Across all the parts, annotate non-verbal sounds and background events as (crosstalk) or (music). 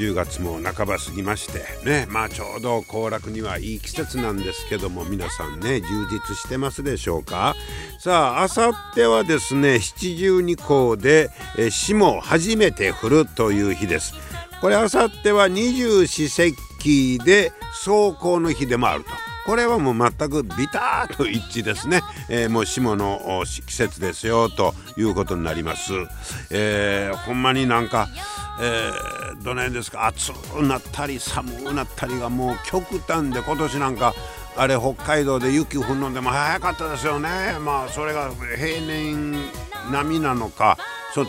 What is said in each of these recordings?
10月も半ば過ぎましてねまあちょうど行楽にはいい季節なんですけども皆さんね充実してますでしょうか？さああさってはですね七十二候でえ霜初めて降るという日です。これあさっては二十四節気で走行の日でもあると。これはもう全くビターと一致ですね、えー、もう霜の季節ですよということになります、えー、ほんまになんか、えー、どの辺ですか？暑くなったり寒くなったりがもう極端で今年なんかあれ北海道で雪降るのでも早かったですよね。まあそれが平年並みなのか。そ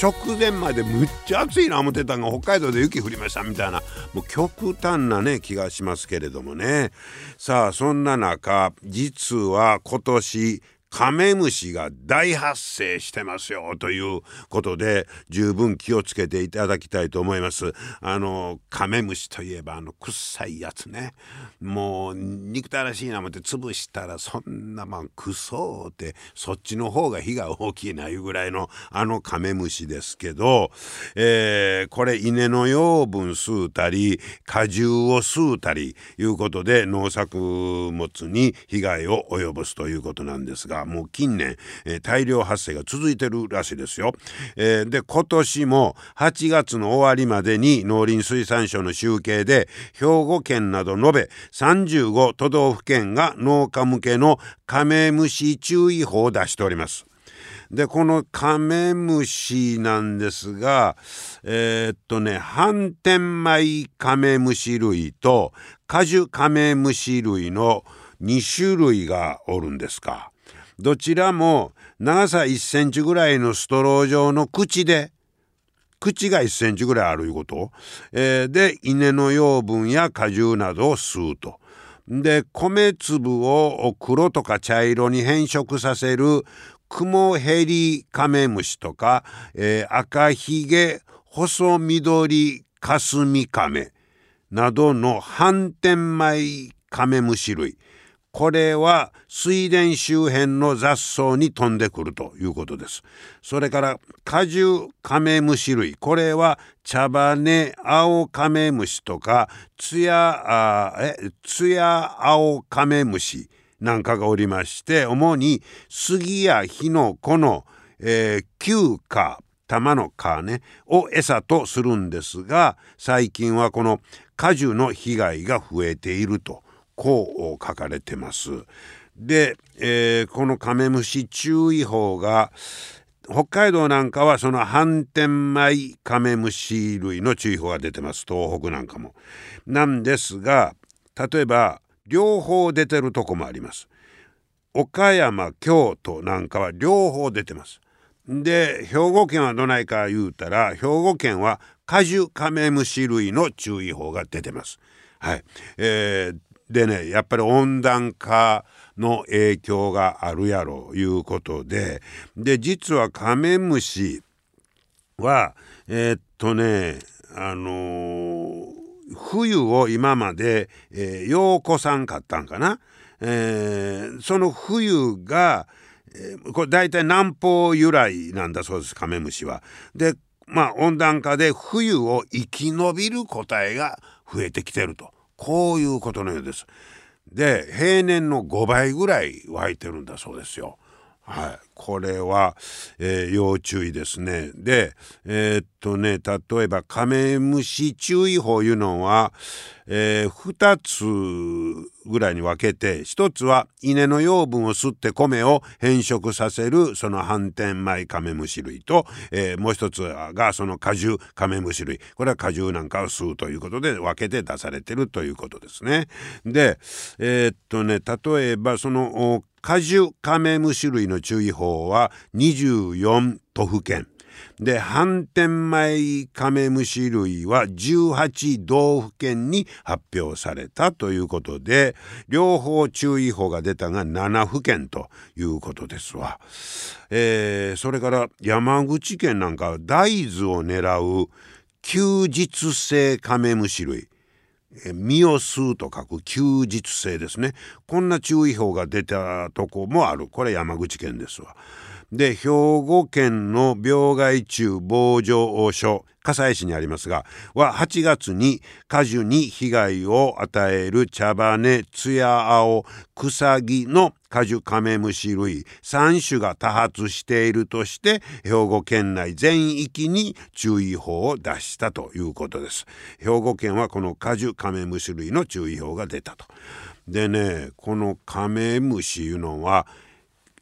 直前までむっちゃ暑いな思ってたんが北海道で雪降りましたみたいな。もう極端なね気がしますけれどもね。さあそんな中実は今年カメムシが大発生してますよということで十分気をつけていただきたいと思います。あのカメムシといえばあの臭いやつね。もう憎たらしいな思って潰したらそんなまんクソってそっちの方が火が大きいないうぐらいのあのカメムシですけど、えー、これ稲の養分吸うたり果汁を吸うたりいうことで農作物に被害を及ぼすということなんですがもう近年、えー、大量発生が続いてるらしいですよ。えー、で今年も8月の終わりまでに農林水産省の集計で兵庫県など延べ35都道府県が農家向けのカメムシ注意報を出しております。でこのカメムシなんですがえー、っとね反天米カメムシ類と果樹カメムシ類の2種類がおるんですか。どちらも長さ1センチぐらいのストロー状の口で口が1センチぐらいあるいうこと、えー、で稲の養分や果汁などを吸うと。で米粒を黒とか茶色に変色させるクモヘリカメムシとか、えー、赤ひげ細緑かすみカメなどの反天米カメムシ類これは水田周辺の雑草に飛んでくるということです。それから果汁カメムシ類これは茶羽青カメムシとかツヤえツヤ青カメムシなんかがおりまして主に杉やヒノコの、えー、球花玉の皮ねを餌とするんですが最近はこの果樹の被害が増えているとこう書かれてます。で、えー、このカメムシ注意報が北海道なんかはその反天米カメムシ類の注意報が出てます東北なんかも。なんですが例えば両方出てるとこもあります。岡山京都なんかは両方出てます。で兵庫県はどないか言うたら兵庫県は果樹カメムシ類の注意報が出てます。はい、えー、でねやっぱり温暖化の影響があるやろういうことでで実はカメムシはえー、っとねあのー、冬を今まで、えー、ようこさんかったんかな、えー、その冬が、えー、これ大体南方由来なんだそうですカメムシは。でまあ温暖化で冬を生き延びる個体が増えてきてると。こういうことのようです。で平年の5倍ぐらい湧いてるんだそうですよ。はい、これは、えー、要注意ですね。でえー、っとね例えばカメムシ注意報いうのは、えー、2つぐらいに分けて1つは稲の養分を吸って米を変色させるその反転米カメムシ類と、えー、もう1つがその果汁カメムシ類これは果汁なんかを吸うということで分けて出されてるということですね。でえー、っとね例えばその果樹カメムシ類の注意報は24都府県で反転米カメムシ類は18道府県に発表されたということで両方注意報が出たが7府県ということですわ。えー、それから山口県なんか大豆を狙う休日性カメムシ類身を吸うと書く休日性ですねこんな注意報が出たとこもあるこれ山口県ですわ。で兵庫県の病害虫防除所笠井市にありますがは8月に果樹に被害を与える茶羽ツヤ青クサギの果樹カメムシ類3種が多発しているとして兵庫県内全域に注意報を出したということです。兵庫県はこの果樹カメムシ類の注意報が出たと。でねこのカメムシいうのは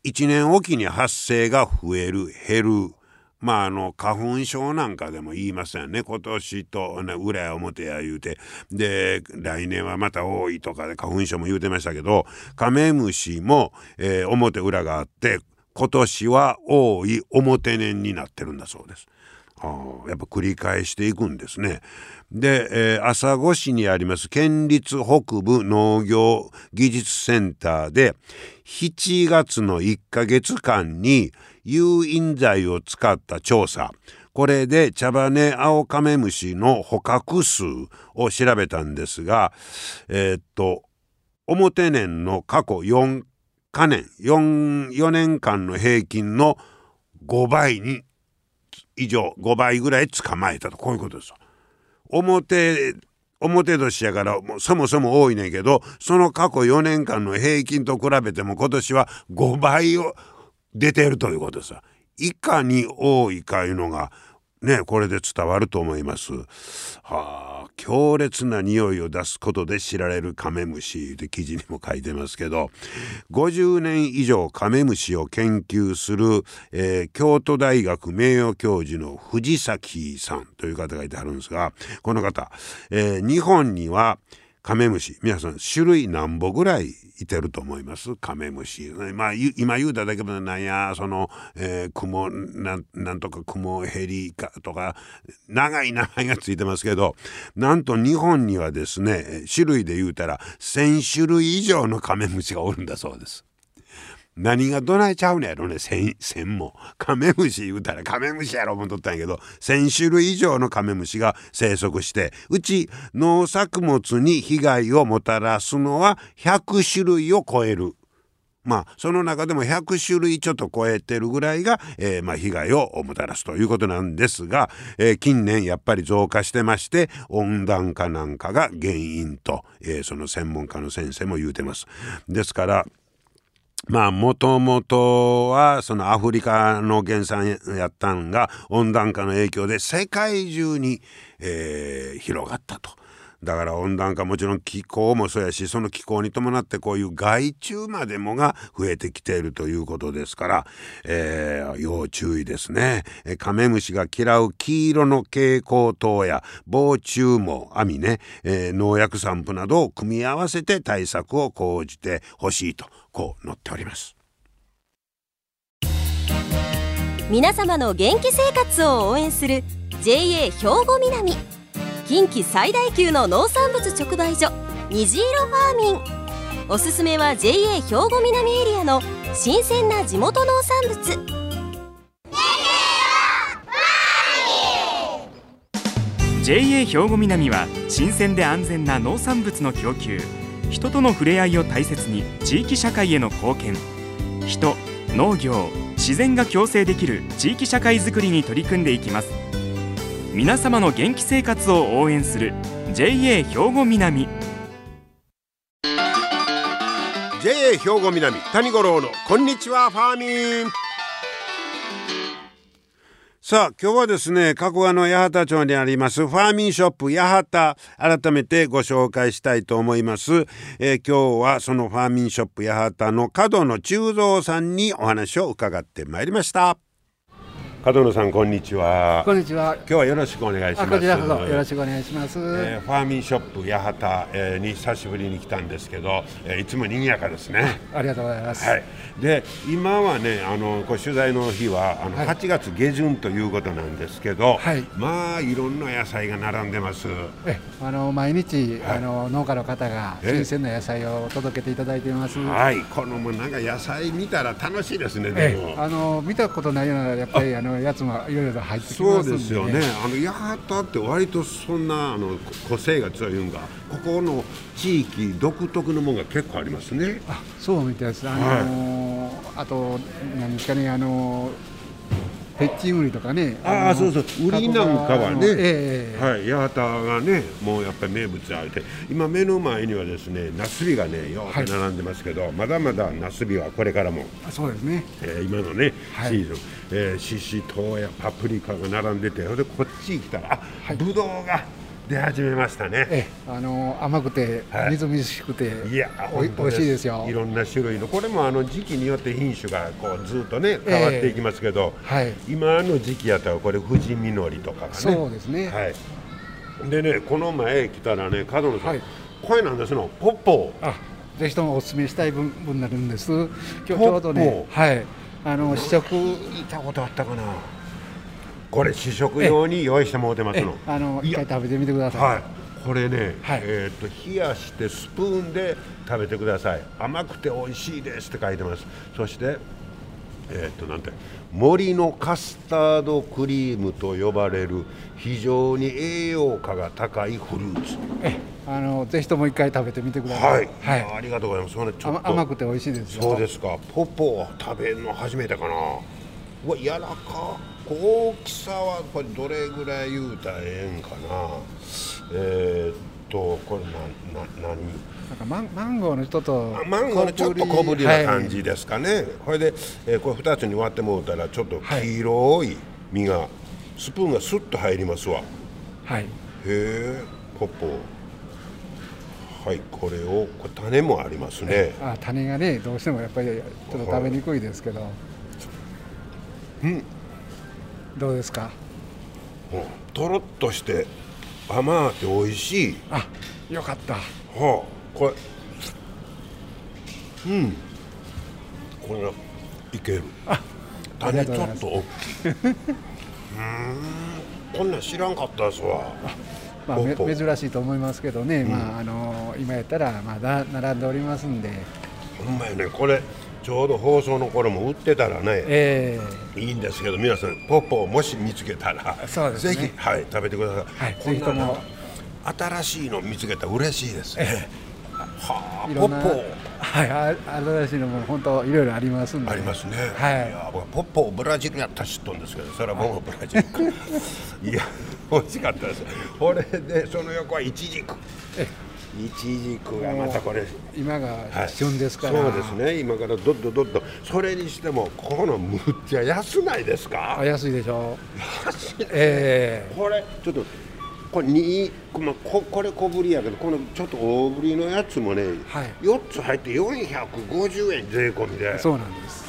1年おきに発生が増える減る。まああの花粉症なんかでも言いませんね。今年と、ね、裏や表や言うて。で来年はまた多いとかで花粉症も言うてましたけどカメムシも、えー、表裏があって今年は多い表年になってるんだそうです。やっぱ繰り返していくんですね。で、えー、朝来市にあります県立北部農業技術センターで7月の1ヶ月間に誘引剤を使った調査これで茶羽アオカメムシの捕獲数を調べたんですがえー、っと表年の過去4か年 4, 4年間の平均の5倍に以上5倍ぐらい捕まえたと。こういうことです表表年やからそもそも多いねんけどその過去4年間の平均と比べても今年は5倍を出てるということですいかに多いかいうのがねこれで伝わると思います。はあ。強烈な匂いを出すことで知られるカメムシで記事にも書いてますけど50年以上カメムシを研究する、えー、京都大学名誉教授の藤崎さんという方がいてあるんですがこの方、えー、日本にはカメムシ皆さん種類何本ぐらいいてると思います？カメムシ、まあ今言うただけでなんやその、えー、雲なんなんとか雲ヘリかとか長い名前がついてますけどなんと日本にはですね種類で言うたら1,000種類以上のカメムシがおるんだそうです。何がどないちゃうねやろね千千もカメムシ言うたらカメムシやろ思っとったんやけど1,000種類以上のカメムシが生息してうち農作物に被害をもたらすのは100種類を超える。まあその中でも100種類ちょっと超えてるぐらいが、えー、まあ被害をもたらすということなんですが、えー、近年やっぱり増加してまして温暖化なんかが原因と、えー、その専門家の先生も言うてます。ですからまあもともとはそのアフリカの原産やったんが温暖化の影響で世界中に、えー、広がったと。だから温暖化もちろん気候もそうやしその気候に伴ってこういう害虫までもが増えてきているということですから、えー、要注意ですね。カメムシが嫌う黄色の蛍光灯や防虫網網ね、えー、農薬散布などを組み合わせて対策を講じてほしいとこう載っております。皆様の元気生活を応援する JA 兵庫南。近畿最大級の農産物直売所虹色ファーミン。おすすめは JA 兵庫南エリアの新鮮な地元農産物。JA 兵庫南は新鮮で安全な農産物の供給人との触れ合いを大切に地域社会への貢献。人農業自然が共生できる地域社会づくりに取り組んでいきます。皆様の元気生活を応援する JA 兵庫南。JA 兵庫南谷五郎のこんにちはファーミン。さあ今日はですね加古川の八幡町にありますファーミンショップ八幡改めてご紹介したいと思います、えー、今日はそのファーミンショップ八幡の角野中蔵さんにお話を伺ってまいりました。門野さんこんにちはこんにちは。今日はよろしくお願いしますあこちらこそよろしくお願いします。えーファーミンショップ八幡、えーに久しぶりに来たんですけど、えーいつも賑やかですね。ありがとうございます。はい、で今はねあのこう取材の日はあの、はい8月下旬ということなんですけど、はいまあいろんな野菜が並んでます。えあの毎日、はいあの農家の方がえ新鮮な野菜を届けていただいています。はい、このもうなんか野菜見たら楽しいですね。でえもあの見たことないようなやっぱりあのやつもいろいろと入ってきそますんで、うですよね。あの八幡って割とそんなあのこ個性が強いんが、ここの地域独特のものが結構ありますね。あそうみたいです。あのあと何ですかねあのペッチンウリとかね。のああそうそう。ウリなんかはねええはい、八幡がね、もうやっぱり名物あって、今目の前にはですね、ナスビがね、よく並んでますけど、まだまだナスビはこれからも、あそうですね。えー今のね、はい。シーズン、えー、シシトウやパプリカが並んでて、それでこっち来たら、あ、はい。ブドウが出始めましたね。ええあの甘くてはいみずみずしくて、いや美味しいですよい。ろんな種類のこれもあの時期によって品種がこうずっとね変わっていきますけど、はい。今の時期やったらこれ富士実りとかがねそうですね。はい、でねこの前来たらね角野さん、はいこれなんですのポッポあぜひともお勧めしたい分分になるんです。今日ちょうどね、ポはい、あの試食聞いたことあったかなこれ試食用に用意してもらってますえのあの一回食べてみてください。はい。これね、はい。えー、と冷やしてスプーンで食べてください。甘くて美味しいですって書いてます。そしてえっ、となんて森のカスタードクリームと呼ばれる非常に栄養価が高いフルーツ。えあのぜひとも一回食べてみてくださ。はい。い、はい。ありがとうございます。それちょっ甘と。甘くて美味しいですよ。そうですか。ポポを食べるの初めてかな。うわ柔らか大きさはこれどれぐらい言うたらええんかな？えー、っとこれなな何？なんかマンマンゴーの人とあマンゴーのちょっと小ぶりな感はいじですかね、これで、えーこれ2つに割ってもらったらちょっと黄色い実が、スプーンがスッと入りますわ。へはい。えポポ。はいこれをこれ種もありますね。あ種がねどうしてもやっぱりちょっと食べにくいですけど。うんどうですか？うんとろっとして甘くて美味しい。あよかった。はあこれうん。これがいける。あ種ちょっと大きい。うーん。こんなん知らんかったですわ。まあ、め珍しいと思いますけどね、まああの今やったらまだ並んでおりますんで、ほんまやね。これちょうど放送の頃も売ってたらねえいいんですけど皆さんポッポをもし見つけたらね。ぜひ、はい、食べてください、はいこんなぜひとも。新しいの見つけたら嬉しいですね、はあえいろんなポッポはいあ新しいのも本当いろいろありますんで、ありますね。はい。や僕ポッポブラジルやったら知っとんですけど、それは僕もブラジルか。(laughs) いや美味しかったです。これでその横はイチジク。えイチジクがまたこれ。今はいが旬ですから、そうですね。今からどっどどっど。それにしてもここのむっちゃ安ないですか？あ。安いでしょ安い。えこれちょっと。これにまあ、ここれ小ぶりやけどこのちょっと大ぶりのやつもね、はい4つ入って450円税込みでえそうなんです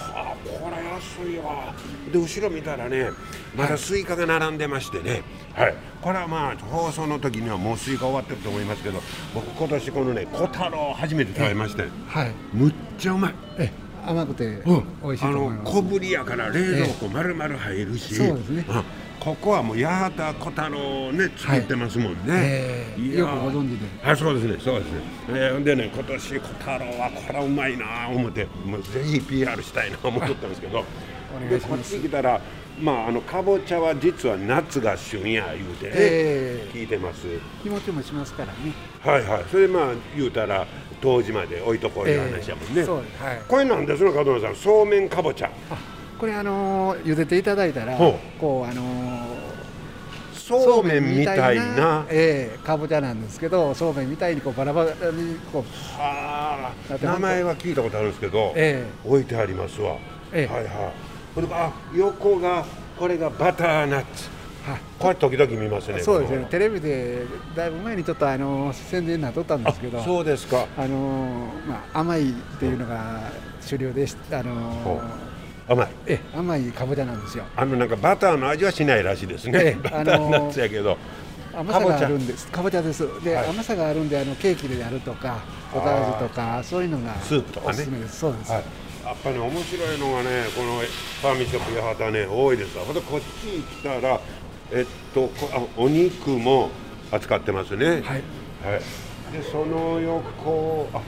安いわで後ろ見たらねまだスイカが並んでましてね。はい。これはまあ放送の時にはもうスイカ終わってると思いますけど僕今年このね小太郎初めて食べまして。はい。むっちゃうまい。え甘くて美味しいあと思います、の小ぶりやから冷蔵庫丸々入るし、そうですね。ん。ここはもう八幡小太郎をね作ってますもんね、ええ。いやよくご存知で。あそうですね。そうですね、えー、でね今年小太郎はこれはうまいな思ってもうぜひ PR したいな思っとったんですけど。(laughs) でこっち来たらまああのかぼちゃは実は夏が旬や言うてね、ええ。聞いてます。日持ちもしますからね。はいはい。それでまあ言うたら当時まで置いとこういう話やもんね、ええそうですはい。これなんですの門野さん。そうめんかぼちゃ。あこれあのー茹でていただいたらほこうあのーそうめんみたいな。ええかぼちゃなんですけどそうめんみたいにこうバラバラにこう名前は聞いたことあるんですけど、え置いてありますわ、ええ。はいはい。これあ横がこれがバターナッツはい。これ時々見ますねそうですね。こテレビでだいぶ前にちょっとあの宣伝になっとったんですけどのそうですか。あのーまあ甘いっていうのが主流でしあのほー甘い。え甘いかぼちゃなんですよ。あのなんかバターの味はしないらしいですね、ええ (laughs) バターナッツやけど、甘さがあるんです。かぼちゃです。で、はい。甘さがあるんであのケーキでやるとかポタージュとかそういうのがスープとかね。そうです、はい、やっぱね面白いのがねこのファーミンショップ八幡ね多いですわ。ほんでこっち来たらえっとこあお肉も扱ってますね。はい、はい。でその横あ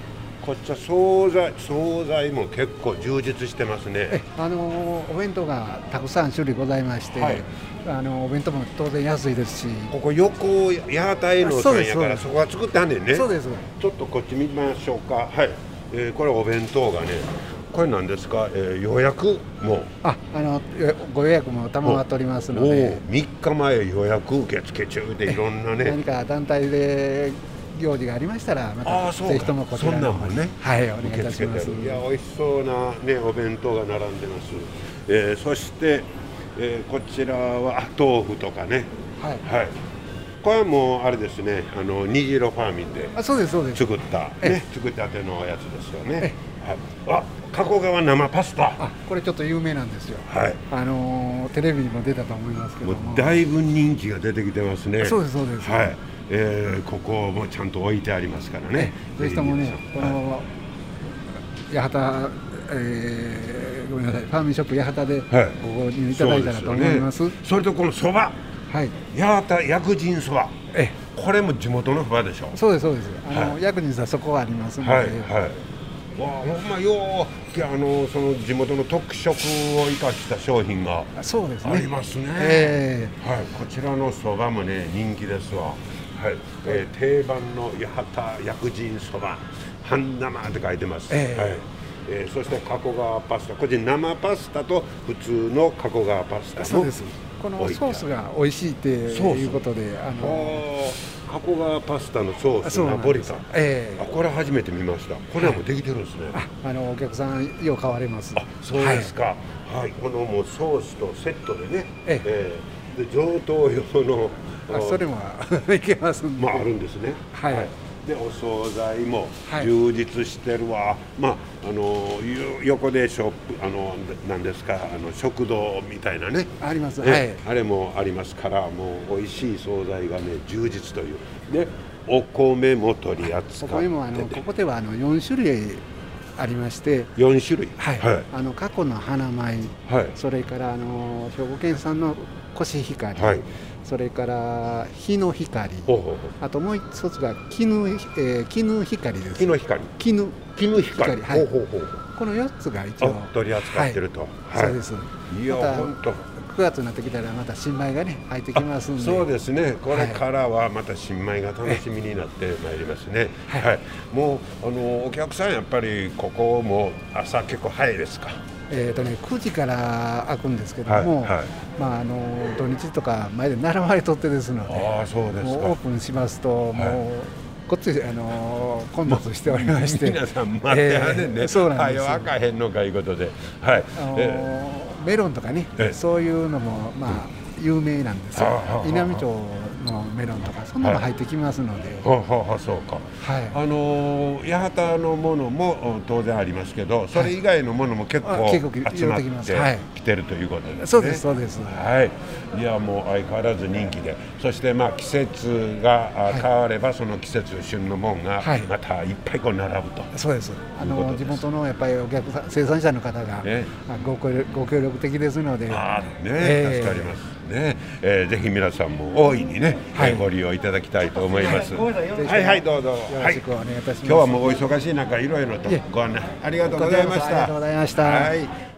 こっちは惣菜惣菜も結構充実してますえねあのお弁当がたくさん種類ございまして、はい。あのお弁当も当然安いですし、ここ横八幡営農さんやからそこは作ってはんねんね。そうです。ちょっとこっち見ましょうか。はい、えーこれお弁当がねこれ何ですか、えー予約も？ああのよご予約も賜っておりますのおで。お3日前予約受付中でいろんなね。何か団体で行事がありましたらまたあーそうかぜひともこちらそんなんもねはいお願いいたします。いや美味しそうなねお弁当が並んでます、えーそして、えーこちらはあ豆腐とかね。はい。はい。これはもうあれですねあの虹色ファーミンであそうですそうです。作ったえね作ったてのやつですよね。はい、あ加古川生パスタ。あこれちょっと有名なんですよ。はい。あのテレビにも出たと思いますけもども。うだいぶ人気が出てきてますね。そうですそうです。はい、えーここもちゃんと置いてありますからね。ぜひともねこはい。の八幡えーごめんなさい。ファーミンショップ八幡ではい。ご購入いただいたらと思います。それとこのそば。はい。八幡薬人そば。え。これも地元のそばでしょ。そうですそうです。あの、はい。薬人さんそこはありますので、はいはいわあほんまようあのその地元の特色を生かした商品がそうですねありますねえはい、こちらのそばもね人気ですわ。はい、えー定番の八幡薬人そば半生って書いてます。ええはい。えーそして加古川パスタ、これ生パスタと普通の加古川パスタそうですこのソースが美味しいっていうことでああのー加古川パスタのソースナポリタン。ええあこれ初めて見ました。これはもうできてるんですね。ああのお客さんよう買われますあそうですか。はい、このもうソースとセットでね。えええーで上等用のあそれも (laughs) いけますんで、まああるんですね。はいでお惣菜もはい。充実してるわ。まああのよ横でショップあのなんですかあの食堂みたいなね。あります。ね。はい。あれもありますからもう美味しい惣菜がね充実という。でお米も取り扱ここにもあっててのここではあの4種類ありまして、4種類。はい。はい。あの過去の花米はい。それからあの兵庫県産のコシヒカリ、はい。それから日の光ほうほうほう。あともう一つが絹,、えー、絹光です。木の光絹絹光光はい。ほうほうほうこの4つが一応あ取り扱ってると、はい。そうです。いやまた本当9月になってきたらまた新米がね入ってきますんで。そうですね。これからはまた新米が楽しみになってまいりますね。はい。はい、もうあのお客さんやっぱりここも朝結構早いですか？えーとね、9時から開くんですけども、はい。はい。まあ、あの土日とか前で並ばれとってですのでああそうですもうオーかプンしますと、もうこっちあの混雑しておりまして。(laughs) 皆さん待ってはんねんね、えーそうなんですはよ開かへんのかいうことで。はい、あのえメロンとかねええ。そういうのもまあ有名なんですよ。稲美町のメロンとかそんなの入ってきますので、ー、はあはあはあそうか。はい。あのー八幡のものもお当然ありますけどそれ以外のものも結構あ結構集まってきてるということですね。そうですそうです。はい、いやもう相変わらず人気で。そしてまあ季節が変わればその季節旬のもんがはい。またいっぱいこう並ぶと。そうです。あの地元のやっぱりお客さん生産者の方が、ねあご協力ご協力的ですので。あーね、ええ。助かりますね、えーぜひ皆さんも大いにね、はいえーご利用いただきたいと思います。はいはいはいどうぞ。よろしくお願いいたします、今日はもうお忙しい中いろいろとご案内ありがとうございました。ありがとうございましたはい。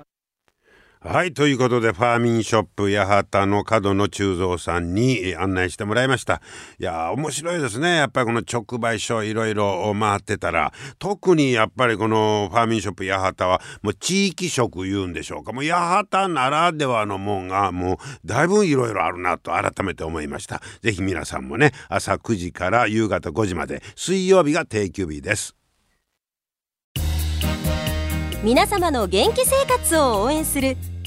はい。ということで、ファーミンショップ八幡の角野忠蔵さんに案内してもらいました。いや、面白いですね。やっぱりこの直売所いろいろ回ってたら、特にやっぱりこのファーミンショップ八幡は、もう地域色言うんでしょうか。もう八幡ならではのもんが、もうだいぶいろいろあるなと改めて思いました。ぜひ皆さんもね、朝9時から夕方5時まで、水曜日が定休日です。皆様の元気生活を応援する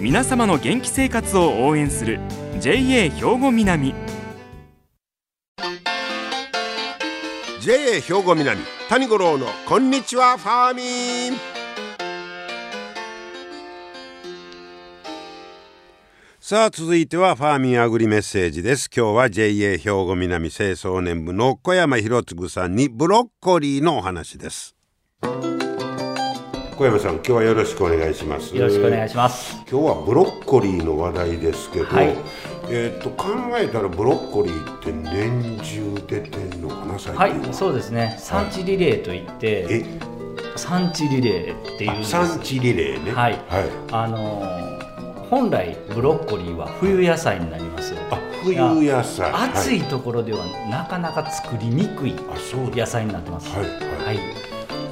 皆様の元気生活を応援する JA 兵庫南。JA 兵庫南谷五郎のこんにちはファーミン。さあ続いてはファーミンアグリメッセージです。今日は JA 兵庫南清掃年部の小山博次さんにブロッコリーのお話です。小山さん今日はよろしくお願いします。よろしくお願いします。今日はブロッコリーの話題ですけど、はい。えーっと考えたらブロッコリーって年中出てんのかな最近は。いそうですね。産地リレーといって、え？産地リレーっていうんあです。産地リレーね。はい。はい、あのー本来ブロッコリーは冬野菜になります。あ冬野菜。暑い。はいところではなかなか作りにくい野菜になってます。はいはい。はい。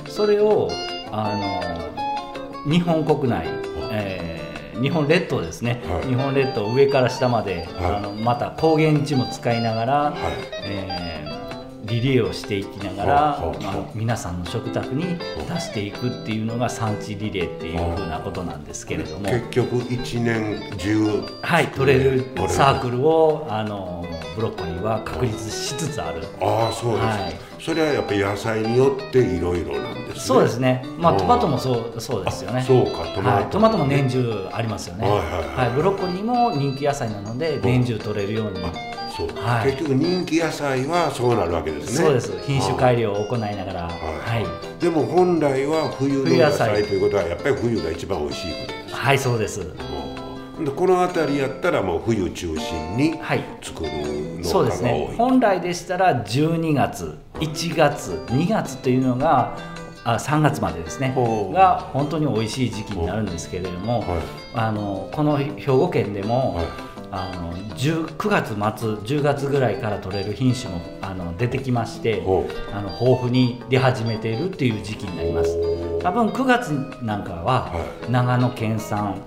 それをあのー日本国内、えー日本列島ですね、はい。日本列島上から下まで、はい。あのまた高原地も使いながら、はい。えーリレーをしていきながら、はあはあまあ皆さんの食卓に出していくっていうのが産地リレーっていうふうなことなんですけれども、結局一年中はい、取れるサークルをあのブロッコリーは確立しつつある。ああそうです、はい。それはやっぱり野菜によっていろいろなんですね。そうですね、まあ、うん。トマトもそうそうですよね。そうかトマト,、はい、トマトも年中ありますよね、はいはいはい。ブロッコリーも人気野菜なので年中取れるように、あそう、はい。結局人気野菜はそうなるわけですね。そうです。品種改良を行いながら。ははい。い、でも本来は冬の野菜。菜ということはやっぱり冬が一番美味しいことです。はい、そうです。でこの辺りやったらもう冬中心にはい。作る農そう家が多い、ですね。本来でしたら12月1月2月というのがあ3月までですね。が本当に美味しい時期になるんですけれども、はい。あのこの兵庫県でも、はいあの10 9月末10月ぐらいから取れる品種もあの出てきましてほあの豊富に出始めているっていう時期になります。多分9月なんかは、は長野県産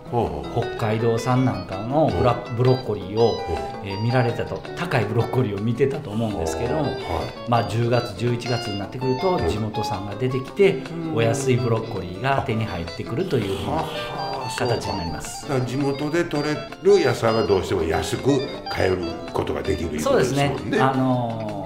北海道産なんかのブラブロッコリーを、えー見られたと高いブロッコリーを見てたと思うんですけども、はまあ、10月11月になってくると地元産が出てきてお安いブロッコリーが手に入ってくるという。ふうはなは形になります。地元で取れる野菜はどうしても安く買えることができるそうですね。あのー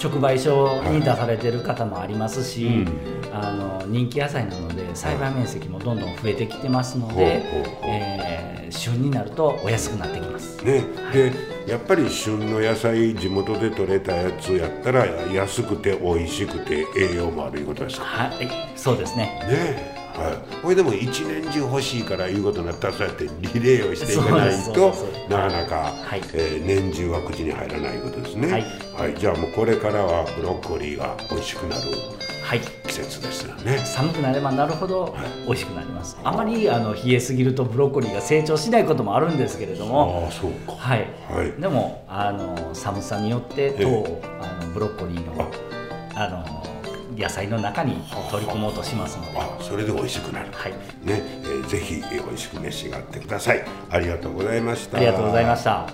直売所に出されてる方もありますし、うん。あの人気野菜なので栽培面積もどんどん増えてきてますので、ほうほうほうえー旬になるとお安くなってきます。ね、でやっぱり旬の野菜地元で採れたやつやったら安くて美味しくて栄養もあるいうことですか？はい、そうですね。ねはい、これでも一年中欲しいからいうことになったらそうやってリレーをしていかないとなかなか、はい。えー年中は口に入らないことですね。はい、はい、じゃあもうこれからはブロッコリーが美味しくなるはい。季節ですよね。寒くなればなるほど美味しくなります。あまりあの冷えすぎるとブロッコリーが成長しないこともあるんですけれども、ああそうか。はい。はい。でもあの寒さによってえ糖あのブロッコリーのあの野菜の中に取り込もうとしますので、あそれで美味しくなる。はい。ね、えーぜひえー美味しく召し上がってください。ありがとうございました。ありがとうございました。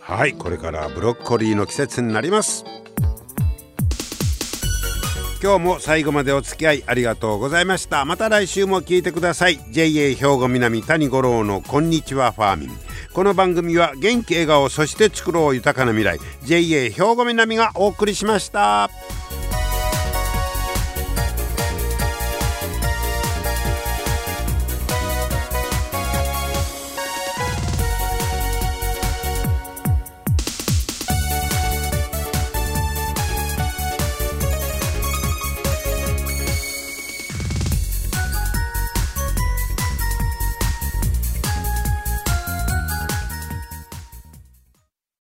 はいこれからブロッコリーの季節になります。今日も最後までお付き合いありがとうございました。また来週も聞いてください。JA 兵庫南谷五郎のこんにちはファーミン。この番組は元気笑顔そして作ろう豊かな未来。JA 兵庫南がお送りしました